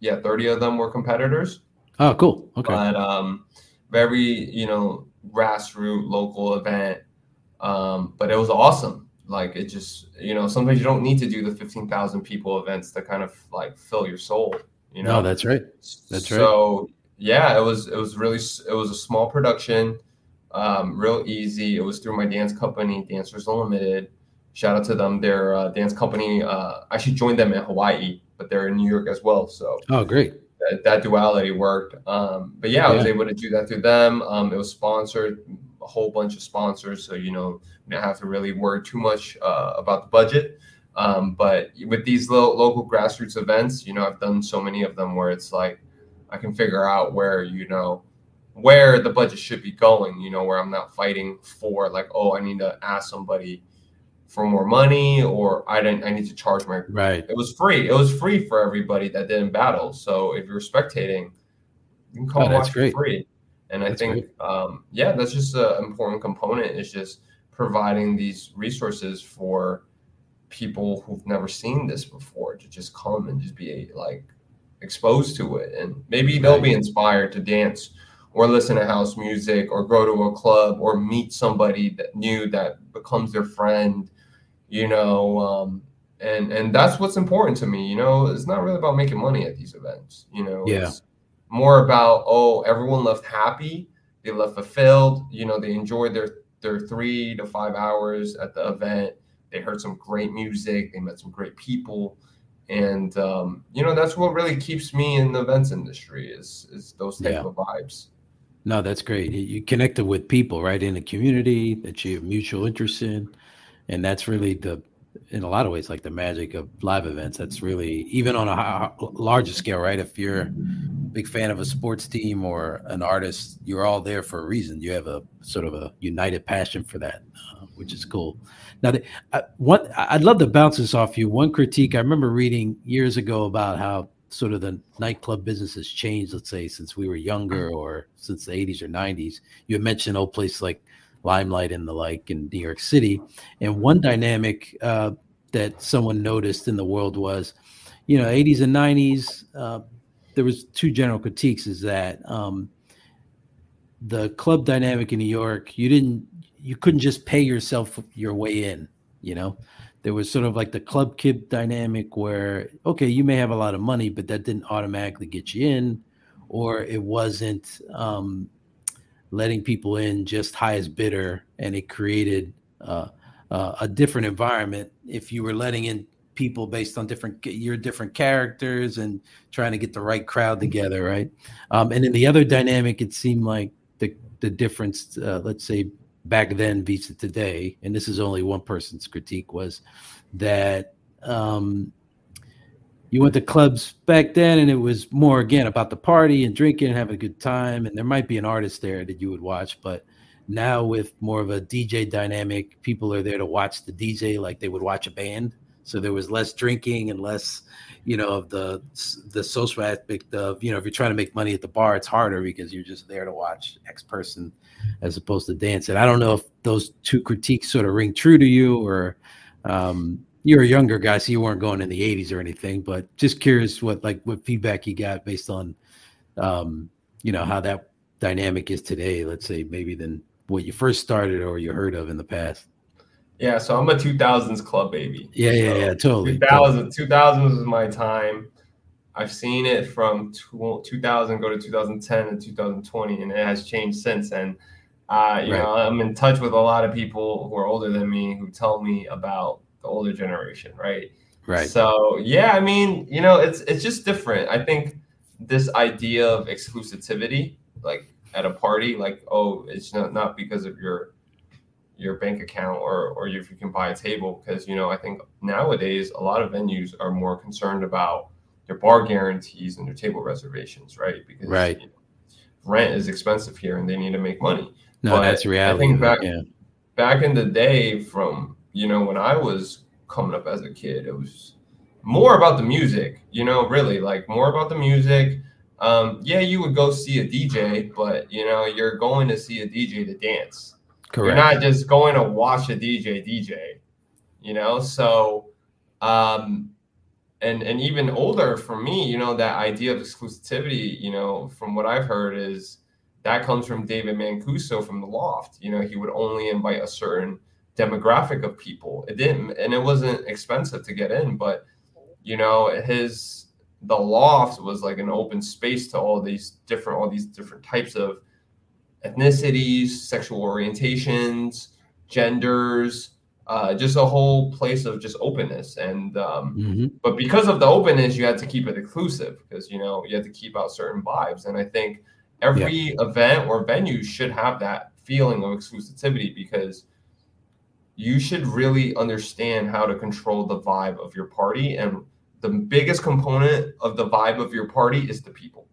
yeah, 30 of them were competitors. Oh, cool. Okay. But um, very, you know, grassroots local event. Um, but it was awesome. Like it just, you know, sometimes you don't need to do the 15,000 people events to kind of like fill your soul, you know? No, that's right. That's right. So yeah, it was, it was really, it was a small production, um, real easy. It was through my dance company, Dancers Unlimited shout out to them. Their uh, dance company uh, I actually joined them in Hawaii, but they're in New York as well. So oh, great. That, that duality worked. Um, but yeah, I was able to do that through them. Um, it was sponsored, a whole bunch of sponsors. So you know, you don't have to really worry too much uh, about the budget. Um, but with these little local grassroots events, you know, I've done so many of them where it's like I can figure out where you know where the budget should be going. You know, where I'm not fighting for like, oh, I need to ask somebody for more money or I didn't I need to charge my right. It was free. It was free for everybody that didn't battle. So if you're spectating, you can come oh, watch for free. And that's I think um, yeah, that's just an important component is just providing these resources for people who've never seen this before to just come and just be like exposed to it and maybe they'll be inspired to dance or listen to house music or go to a club or meet somebody that new that becomes their friend you know um, and and that's what's important to me you know? It's not really about making money at these events you know? Yeah. It's more about oh everyone left happy they left fulfilled you know they enjoyed their their three to five hours at the event they heard some great music they met some great people and um, you know that's what really keeps me in the events industry is is those type yeah. of vibes no that's great. You connected with people right in the community that you have mutual interest in and that's really the in a lot of ways like the magic of live events. That's really even on a larger scale right? If you're a big fan of a sports team or an artist you're all there for a reason. You have a sort of a united passion for that uh, which is cool. Now the, uh, one i'd love to bounce this off you. One critique i remember reading years ago about how sort of the nightclub business has changed let's say since we were younger or since the 80s or 90s you had mentioned old places like Limelight and the like in New York City. And one dynamic uh, that someone noticed in the world was, you know, 80s and 90s. Uh, there was two general critiques: is that um, the club dynamic in New York, you didn't, you couldn't just pay yourself your way in. You know, there was sort of like the club kid dynamic where, okay, you may have a lot of money, but that didn't automatically get you in, or it wasn't. Um, letting people in just highest bidder, and it created uh, uh, a different environment. If you were letting in people based on different your different characters and trying to get the right crowd together, right? Um, and in the other dynamic, it seemed like the the difference, uh, let's say back then vis today, and this is only one person's critique, was that um, you went to clubs back then and it was more again about the party and drinking and having a good time and there might be an artist there that you would watch but now with more of a dj dynamic people are there to watch the dj like they would watch a band so there was less drinking and less you know of the the social aspect of you know if you're trying to make money at the bar it's harder because you're just there to watch x person as opposed to dance and i don't know if those two critiques sort of ring true to you or um, you're a younger guy, so you weren't going in the 80s or anything, but just curious what like what feedback you got based on um, you know, how that dynamic is today, let's say maybe than what you first started or you heard of in the past. Yeah, so I'm a 2000s club baby. Yeah, yeah, so yeah, totally. 2000, 2000 was my time. I've seen it from 2000 go to 2010 and 2020, and it has changed since. And uh, you right. know, I'm in touch with a lot of people who are older than me who tell me about the older generation, right? Right. So yeah, I mean, you know, it's it's just different. I think this idea of exclusivity, like at a party, like oh, it's not not because of your your bank account or or if you can buy a table, because you know, I think nowadays a lot of venues are more concerned about their bar guarantees and their table reservations, right? Because right. You know, rent is expensive here and they need to make money. No, but that's reality. I think back yeah. back in the day, from you know when I was coming up as a kid, it was more about the music. You know, really like more about the music. Um, yeah, you would go see a DJ, but you know you're going to see a DJ to dance. Correct. You're not just going to watch a DJ DJ. You know, so um, and and even older for me, you know, that idea of exclusivity, you know, from what I've heard is that comes from David Mancuso from the Loft. You know, he would only invite a certain demographic of people. It didn't, and it wasn't expensive to get in, but you know, his the Loft was like an open space to all these different all these different types of ethnicities, sexual orientations, genders, uh, just a whole place of just openness. And um, mm-hmm. but because of the openness, you had to keep it exclusive because you know you had to keep out certain vibes. And I think every yeah. event or venue should have that feeling of exclusivity because you should really understand how to control the vibe of your party and the biggest component of the vibe of your party is the people.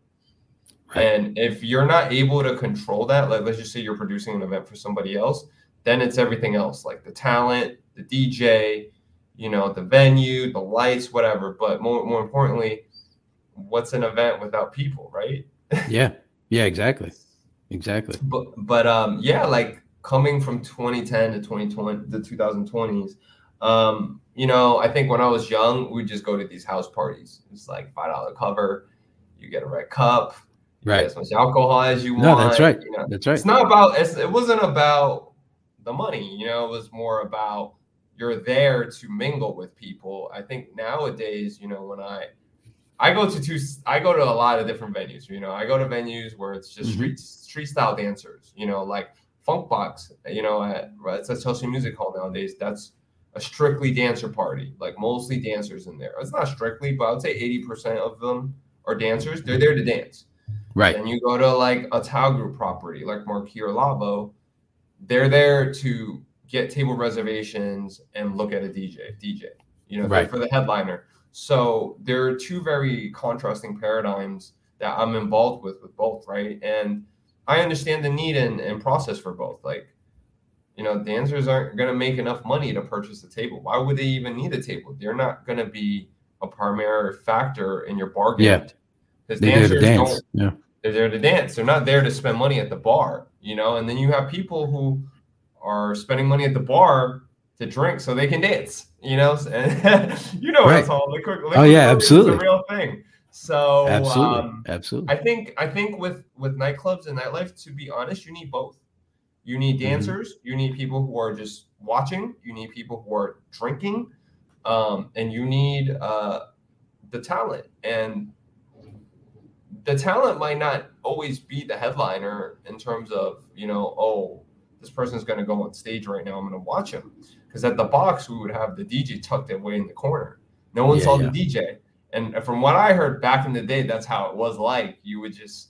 And if you're not able to control that like let's just say you're producing an event for somebody else then it's everything else like the talent the dj you know the venue the lights whatever but more, more importantly what's an event without people right *laughs* yeah yeah, exactly. Exactly. But but um yeah, like coming from 2010 to 2020 the 2020s, um, you know, I think when I was young, we'd just go to these house parties. It's like five dollar cover, you get a red cup, right? as much alcohol as you no, want. No, that's right. You know? That's right. It's not about it's, it wasn't about the money, you know, it was more about you're there to mingle with people. I think nowadays, you know, when I I go to two. I go to a lot of different venues. You know, I go to venues where it's just mm-hmm. street street style dancers. You know, like Funkbox. You know, at it's a Chelsea Music Hall nowadays. That's a strictly dancer party. Like mostly dancers in there. It's not strictly, but I'd say eighty percent of them are dancers. They're there to dance. Right. And you go to like a Tao Group property, like Marquee or Lavo. They're there to get table reservations and look at a DJ. DJ. You know, right. for the headliner so there are two very contrasting paradigms that I'm involved with with both, right? And I understand the need and, and process for both. Like, you know, dancers aren't going to make enough money to purchase a table. Why would they even need a table? They're not going to be a primary factor in your bargain. Yeah. Because dancers dance. Yeah. They're there to dance. They're not there to spend money at the bar, you know? And then you have people who are spending money at the bar to drink so they can dance. You know, and *laughs* you know right. all the quick. Oh yeah, absolutely, the real thing. So absolutely, um, absolutely. I think I think with with nightclubs and nightlife, to be honest, you need both. You need mm-hmm. dancers. Mm-hmm. You need people who are just watching. You need people who are drinking, um, and you need uh, the talent. And the talent might not always be the headliner in terms of you know, oh, this person's going to go on stage right now. I'm going to watch him because at the box we would have the DJ tucked away in the corner. No one yeah, saw yeah. the DJ. And from what I heard back in the day, that's how it was like. You would just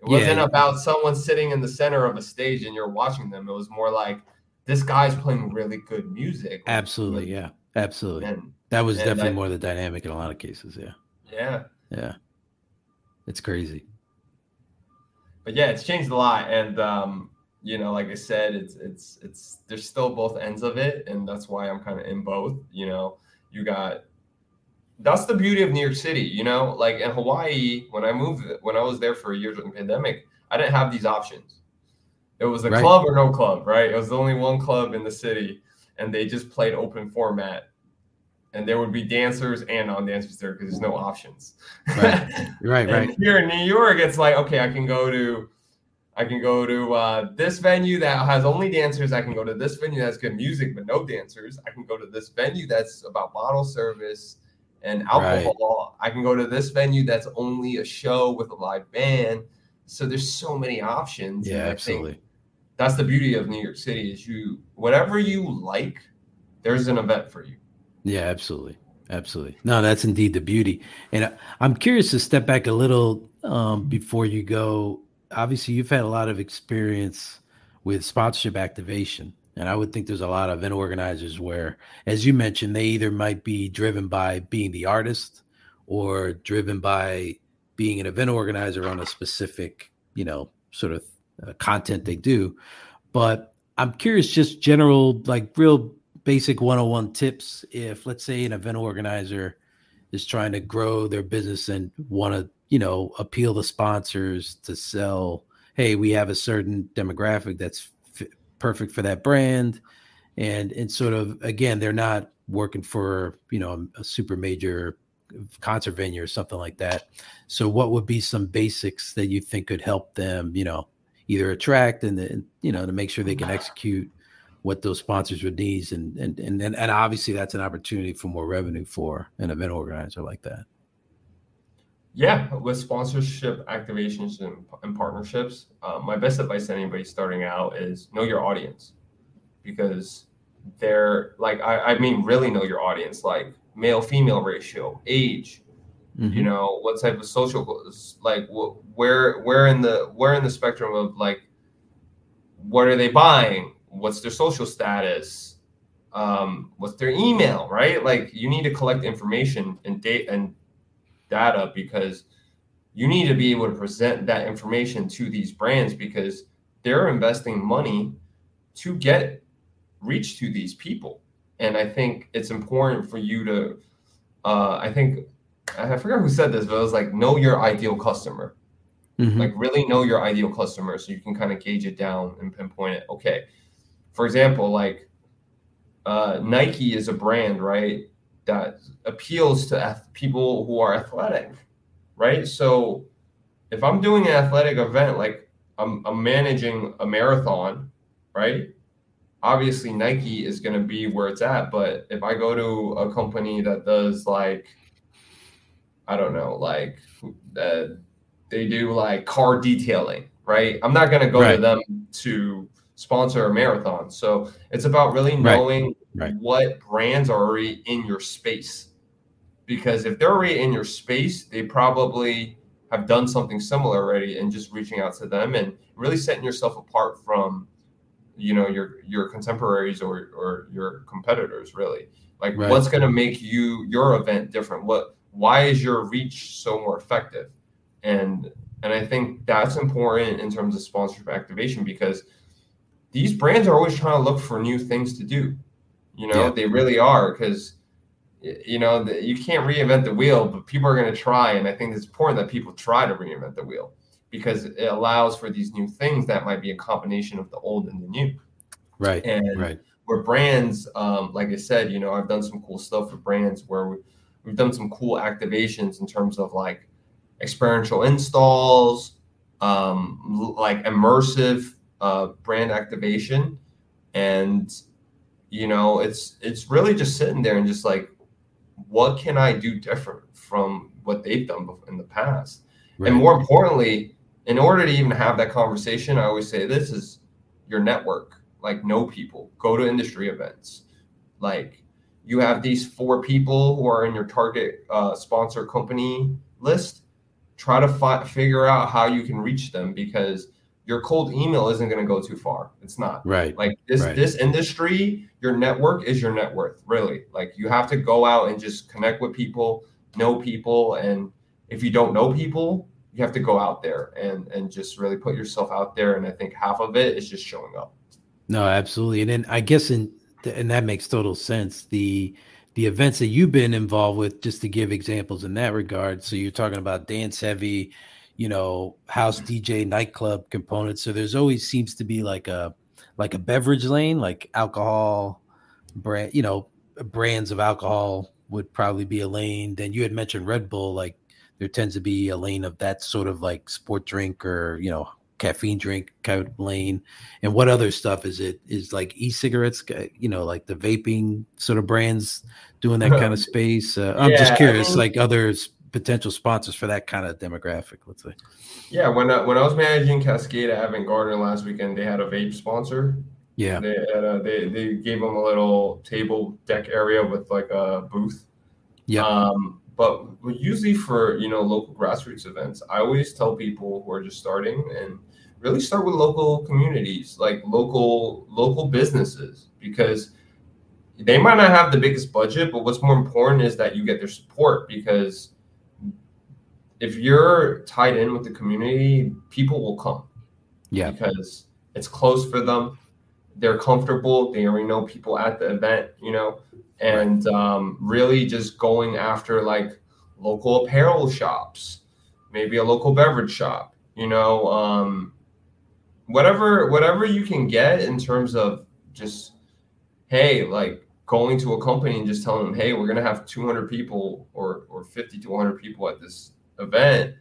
it wasn't yeah. about someone sitting in the center of a stage and you're watching them. It was more like this guy's playing really good music. Absolutely, yeah, absolutely. And, that was definitely I, more the dynamic in a lot of cases. Yeah. Yeah. Yeah. It's crazy. But yeah, it's changed a lot, and um, you know, like I said, it's it's it's there's still both ends of it, and that's why I'm kind of in both. You know, you got that's the beauty of New York City. You know, like in Hawaii, when I moved, when I was there for a year during the pandemic, I didn't have these options. It was a right. club or no club, right? It was the only one club in the city, and they just played open format. And there would be dancers and non-dancers there because there's no options. Right, *laughs* right, right. Here in New York, it's like okay, I can go to I can go to uh, this venue that has only dancers. I can go to this venue that's good music but no dancers. I can go to this venue that's about bottle service and alcohol. Right. I can go to this venue that's only a show with a live band. So there's so many options. Yeah, absolutely. That's the beauty of New York City is you whatever you like, there's an event for you. Yeah, absolutely. Absolutely. No, that's indeed the beauty. And I'm curious to step back a little um, before you go. Obviously, you've had a lot of experience with sponsorship activation. And I would think there's a lot of event organizers where, as you mentioned, they either might be driven by being the artist or driven by being an event organizer on a specific, you know, sort of uh, content they do. But I'm curious, just general, like real basic 101 tips. If, let's say, an event organizer is trying to grow their business and want to, you know, appeal to sponsors to sell, hey, we have a certain demographic that's perfect for that brand and and sort of again they're not working for you know a, a super major concert venue or something like that so what would be some basics that you think could help them you know either attract and then you know to make sure they can mm. execute what those sponsors would need and and and and obviously that's an opportunity for more revenue for an event organizer like that yeah, with sponsorship activations and, and partnerships, uh, my best advice to anybody starting out is know your audience because they're like, I, I mean, really know your audience, like male female ratio, age, mm-hmm. you know, what type of social, like wh- where, where in the, where in the spectrum of like, what are they buying? What's their social status? Um, what's their email, right? Like you need to collect information and date and data because you need to be able to present that information to these brands because they're investing money to get reach to these people. And I think it's important for you to, uh, I think, I forgot who said this, but it was like, know your ideal customer. Mm-hmm. Like, really know your ideal customer so you can kind of gauge it down and pinpoint it. Okay. For example, like uh, Nike is a brand, right? that appeals to people who are athletic, right? So if I'm doing an athletic event, like I'm, I'm managing a marathon, right? Obviously, Nike is going to be where it's at. But if I go to a company that does like, I don't know, like uh, they do like car detailing, right? I'm not going to go right. to them to sponsor a marathon. So it's about really knowing right right. what brands are already in your space. Because if they're already in your space, they probably have done something similar already and just reaching out to them and really setting yourself apart from you know your your contemporaries or or your competitors really like right. what's going to make you your event different what why is your reach so more effective and and i think that's important in terms of sponsorship activation because these brands are always trying to look for new things to do you know, yeah. they really are because you know you can't reinvent the wheel, but people are going to try, and I think it's important that people try to reinvent the wheel because it allows for these new things that might be a combination of the old and the new. Right. And right. where brands, um, like I said, you know, I've done some cool stuff for brands where we, we've done some cool activations in terms of like experiential installs, um, like immersive uh, brand activation, and you know it's it's really just sitting there and just like what can i do different from what they've done in the past? Right. and more importantly in order to even have that conversation i always say this is your network like know people. Go to industry events. Like you have these four people who are in your target uh, sponsor company list. Try to fi- figure out how you can reach them because your cold email isn't going to go too far. It's not. Right. Like this right. this industry, your network is your net worth, really. Like you have to go out and just connect with people, know people and if you don't know people, you have to go out there and and just really put yourself out there and I think half of it is just showing up. No, absolutely. And then I guess in and that makes total sense. The the events that you've been involved with just to give examples in that regard. So you're talking about dance heavy you know house dj nightclub components so there's always seems to be like a like a beverage lane like alcohol brand you know brands of alcohol would probably be a lane then you had mentioned red bull like there tends to be a lane of that sort of like sport drink or you know caffeine drink kind of lane, and what other stuff is it? Is like e-cigarettes, you know, like the vaping sort of brands doing that kind of *laughs* space. Uh, I'm yeah, just curious, I mean, like others potential sponsors for that kind of demographic. Let's say. Yeah, when I, when I was managing Cascade at Avant Gardner last weekend, they had a vape sponsor. Yeah, they had a, they they gave them a little table deck area with like a booth. Yeah. Um, but usually for you know local grassroots events, I always tell people who are just starting and really start with local communities, like local local businesses, because they might not have the biggest budget, but what's more important is that you get their support because if you're tied in with the community, people will come. Yeah. Because it's close for them. They're comfortable. They already know people at the event, you know and um, really just going after like local apparel shops, maybe a local beverage shop, you know, um, whatever whatever you can get in terms of just hey, like going to a company and just telling them, hey, we're gonna have 200 people or or 50 to 100 people at this event,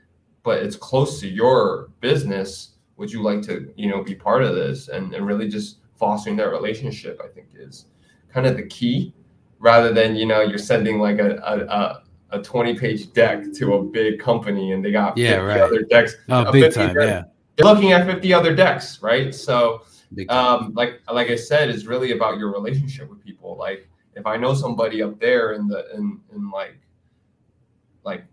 but it's close to your business. Would you like to, you know, be part of this and, and really just fostering that relationship? I think is kind of the key rather than you know you're sending like a a, a 20 page deck to a big company and they got yeah, 50 right. other decks. Oh, big time, deck. yeah. They're looking at 50 other decks, right? So um, like like I said, it's really about your relationship with people. Like if I know somebody up there in the in in like like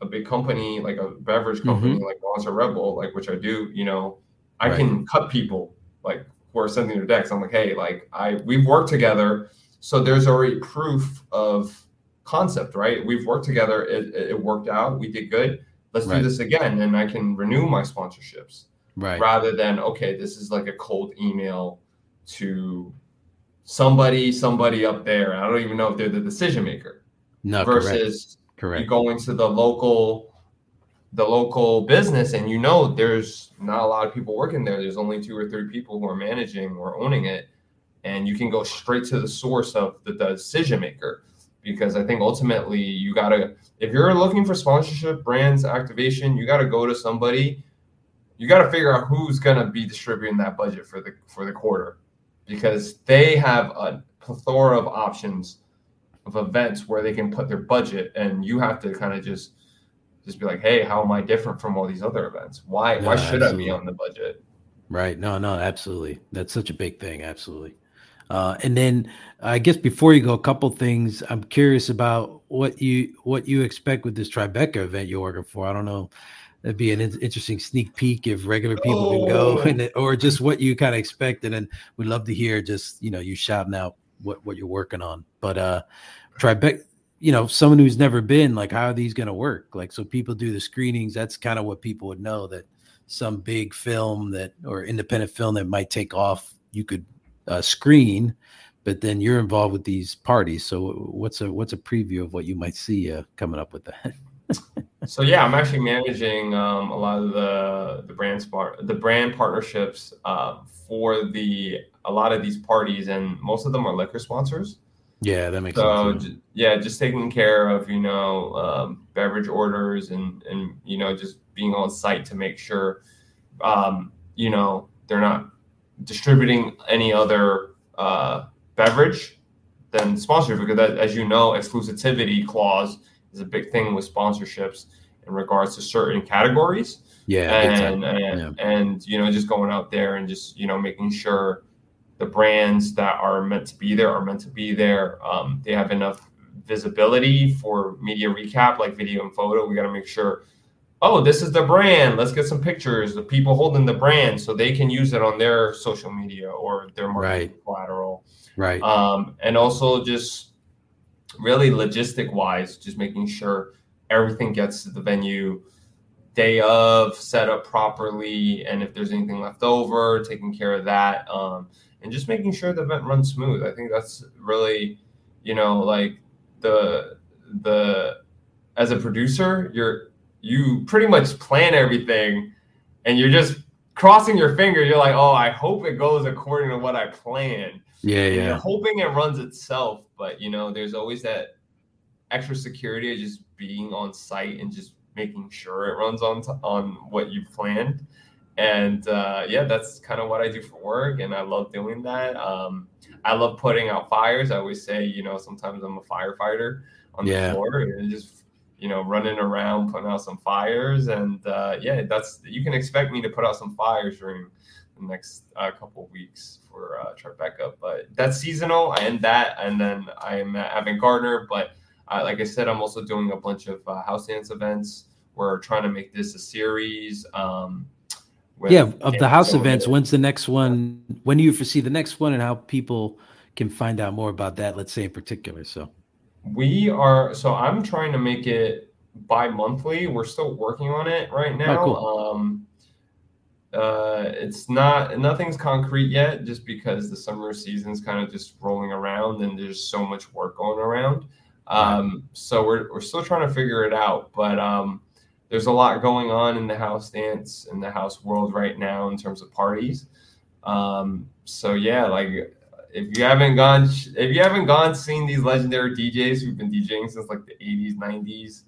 a big company, like a beverage company, mm-hmm. like Monster Rebel, like which I do, you know, I right. can cut people like who are sending their decks. I'm like, hey, like I we've worked together so there's already proof of concept, right? We've worked together. It, it worked out. We did good. Let's right. do this again. And I can renew my sponsorships. Right. Rather than, okay, this is like a cold email to somebody, somebody up there. I don't even know if they're the decision maker. No, versus correct. you go into the local the local business and you know there's not a lot of people working there. There's only two or three people who are managing or owning it and you can go straight to the source of the, the decision maker because I think ultimately you got to if you're looking for sponsorship, brands, activation, you got to go to somebody. You got to figure out who's going to be distributing that budget for the for the quarter because they have a plethora of options of events where they can put their budget and you have to kind of just just be like, "Hey, how am I different from all these other events? Why why should absolutely. I be on the budget?" Right. No, no, absolutely. That's such a big thing, absolutely. Uh, and then I guess before you go, a couple things. I'm curious about what you what you expect with this Tribeca event you're working for. I don't know. That'd be an in- interesting sneak peek if regular people oh. can go, oh. and or just what you kind of expect. And then we'd love to hear just you know you shouting out what what you're working on. But uh, Tribeca, you know, someone who's never been, like, how are these going to work? Like, so people do the screenings. That's kind of what people would know that some big film that or independent film that might take off, you could uh, screen, but then you're involved with these parties. So what's a what's a preview of what you might see uh, coming up with that? *laughs* so yeah, I'm actually managing um, a lot of the the brand part the brand partnerships uh, for the a lot of these parties, and most of them are liquor sponsors. Yeah, that makes so, sense. So yeah, just taking care of you know um, beverage orders and and you know just being on site to make sure um, you know they're not distributing any other uh, beverage than sponsorship because that, as you know exclusivity clause is a big thing with sponsorships in regards to certain categories yeah and and, yeah. and you know just going out there and just you know making sure the brands that are meant to be there are meant to be there um, they have enough visibility for media recap like video and photo we got to make sure oh, this is the brand. Let's get some pictures of people holding the brand so they can use it on their social media or their marketing right. collateral. Right. Um, and also just really logistic wise, just making sure everything gets to the venue day of, set up properly, and if there's anything left over, taking care of that. Um, and just making sure the event runs smooth. I think that's really, you know, like the the as a producer, you're you pretty much plan everything and you're just crossing your finger. You're like, oh, I hope it goes according to what I planned. Yeah, yeah. You're hoping it runs itself, but you know, there's always that extra security of just being on site and just making sure it runs on t- on what you planned. And uh, yeah, that's kind of what I do for work, and I love doing that. Um, I love putting out fires. I always say, you know, sometimes I'm a firefighter on yeah. the floor and just you know running around putting out some fires, and uh, yeah, that's you can expect me to put out some fires during the next uh, couple of weeks for uh, Tribeca. But that's seasonal, I end that, and then I'm at Avant Gardner. But like I said, I'm also doing a bunch of uh, house dance events. We're trying to make this a series. Um, yeah, of the house events. When's the next one? When do you foresee the next one, and how people can find out more about that? Let's say in particular. So we are. So I'm trying to make it bi-monthly. We're still working on it right now. Oh, cool. Um, uh, it's not nothing's concrete yet, just because the summer season's kind of just rolling around, and there's so much work going around. Um, so we're we're still trying to figure it out, but um, there's a lot going on in the house dance in the house world right now in terms of parties. Um, so yeah, like if you haven't gone, if you haven't gone seen these legendary DJs who've been DJing since like the 80s, 90s,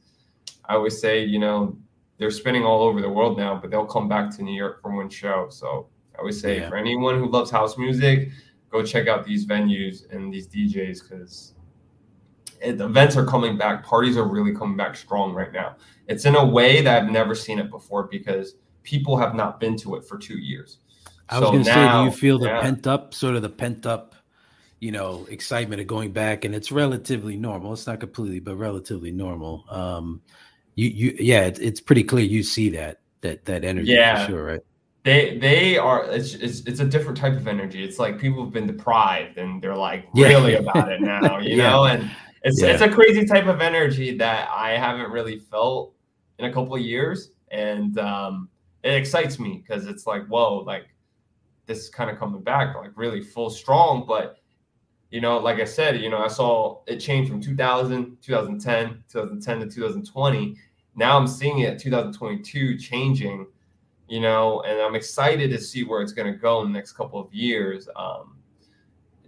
I would say, you know, they're spinning all over the world now, but they'll come back to New York for one show. So I would say, yeah. for anyone who loves house music, go check out these venues and these DJs because events are coming back. Parties are really coming back strong right now. It's in a way that I've never seen it before because people have not been to it for two years. I was so going to say, do you feel the yeah. pent up, sort of the pent up, you know, excitement of going back? And it's relatively normal. It's not completely, but relatively normal. Um, you, you, yeah, it, it's pretty clear you see that that that energy yeah. for sure, right? They they are it's, it's it's a different type of energy. It's like people have been deprived and they're like really about *laughs* it now, you yeah. know, and it's yeah. it's a crazy type of energy that I haven't really felt in a couple of years, and um, it excites me because it's like whoa, like this is kind of coming back, like really full strong. But you know, like I said, you know, I saw it change from 2000, 2010, 2010 to 2020. Now I'm seeing it 2022 changing, you know, and I'm excited to see where it's going to go in the next couple of years. Um,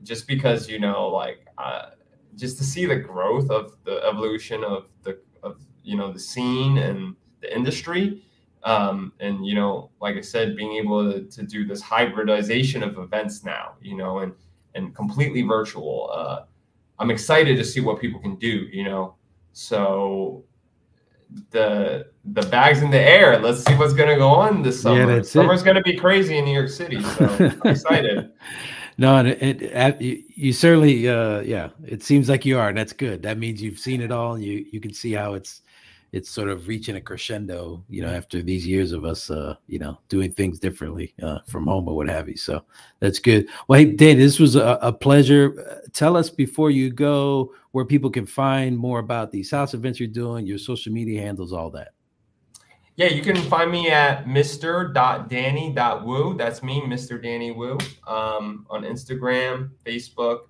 just because, you know, like, uh, just to see the growth of the evolution of the of you know the scene and the industry. Um, and you know like i said being able to, to do this hybridization of events now you know and and completely virtual. Uh, i'm excited to see what people can do you know. So the the bags in the air. Let's see what's going to go on this summer. yeah, summer's going to be crazy in new york city so i'm *laughs* excited no, it, it, you certainly, uh, yeah, it seems like you are, and that's good. That means you've seen it all, and you you can see how it's it's sort of reaching a crescendo, you know, after these years of us, uh, you know, doing things differently uh, from home or what have you. So that's good. Well, hey, Dan, this was a, a pleasure. Tell us before you go where people can find more about these house events you're doing, your social media handles, all that. Yeah, you can find me at mr.danny.wu. That's me, Mr. Danny Wu, um, on Instagram, Facebook.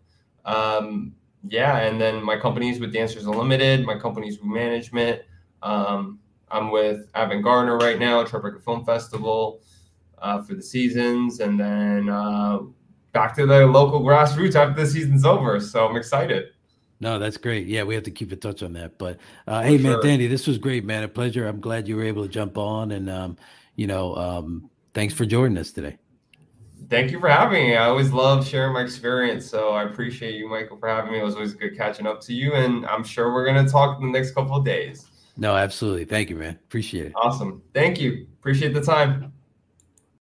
Um, yeah, and then my company's with Dancers Unlimited. My company's Wu Management. Um, I'm with Avant Gardner right now, Tribeca Film Festival uh, for the seasons, and then uh, back to the local grassroots after the season's over. So I'm excited. No, that's great. Yeah, we have to keep in touch on that. But uh, hey, sure. man, Danny, this was great, man. A pleasure. I'm glad you were able to jump on, and um, you know, um, thanks for joining us today. Thank you for having me. I always love sharing my experience, so I appreciate you, Michael, for having me. It was always good catching up to you, and I'm sure we're gonna talk in the next couple of days. No, absolutely. Thank you, man. Appreciate it. Awesome. Thank you. Appreciate the time.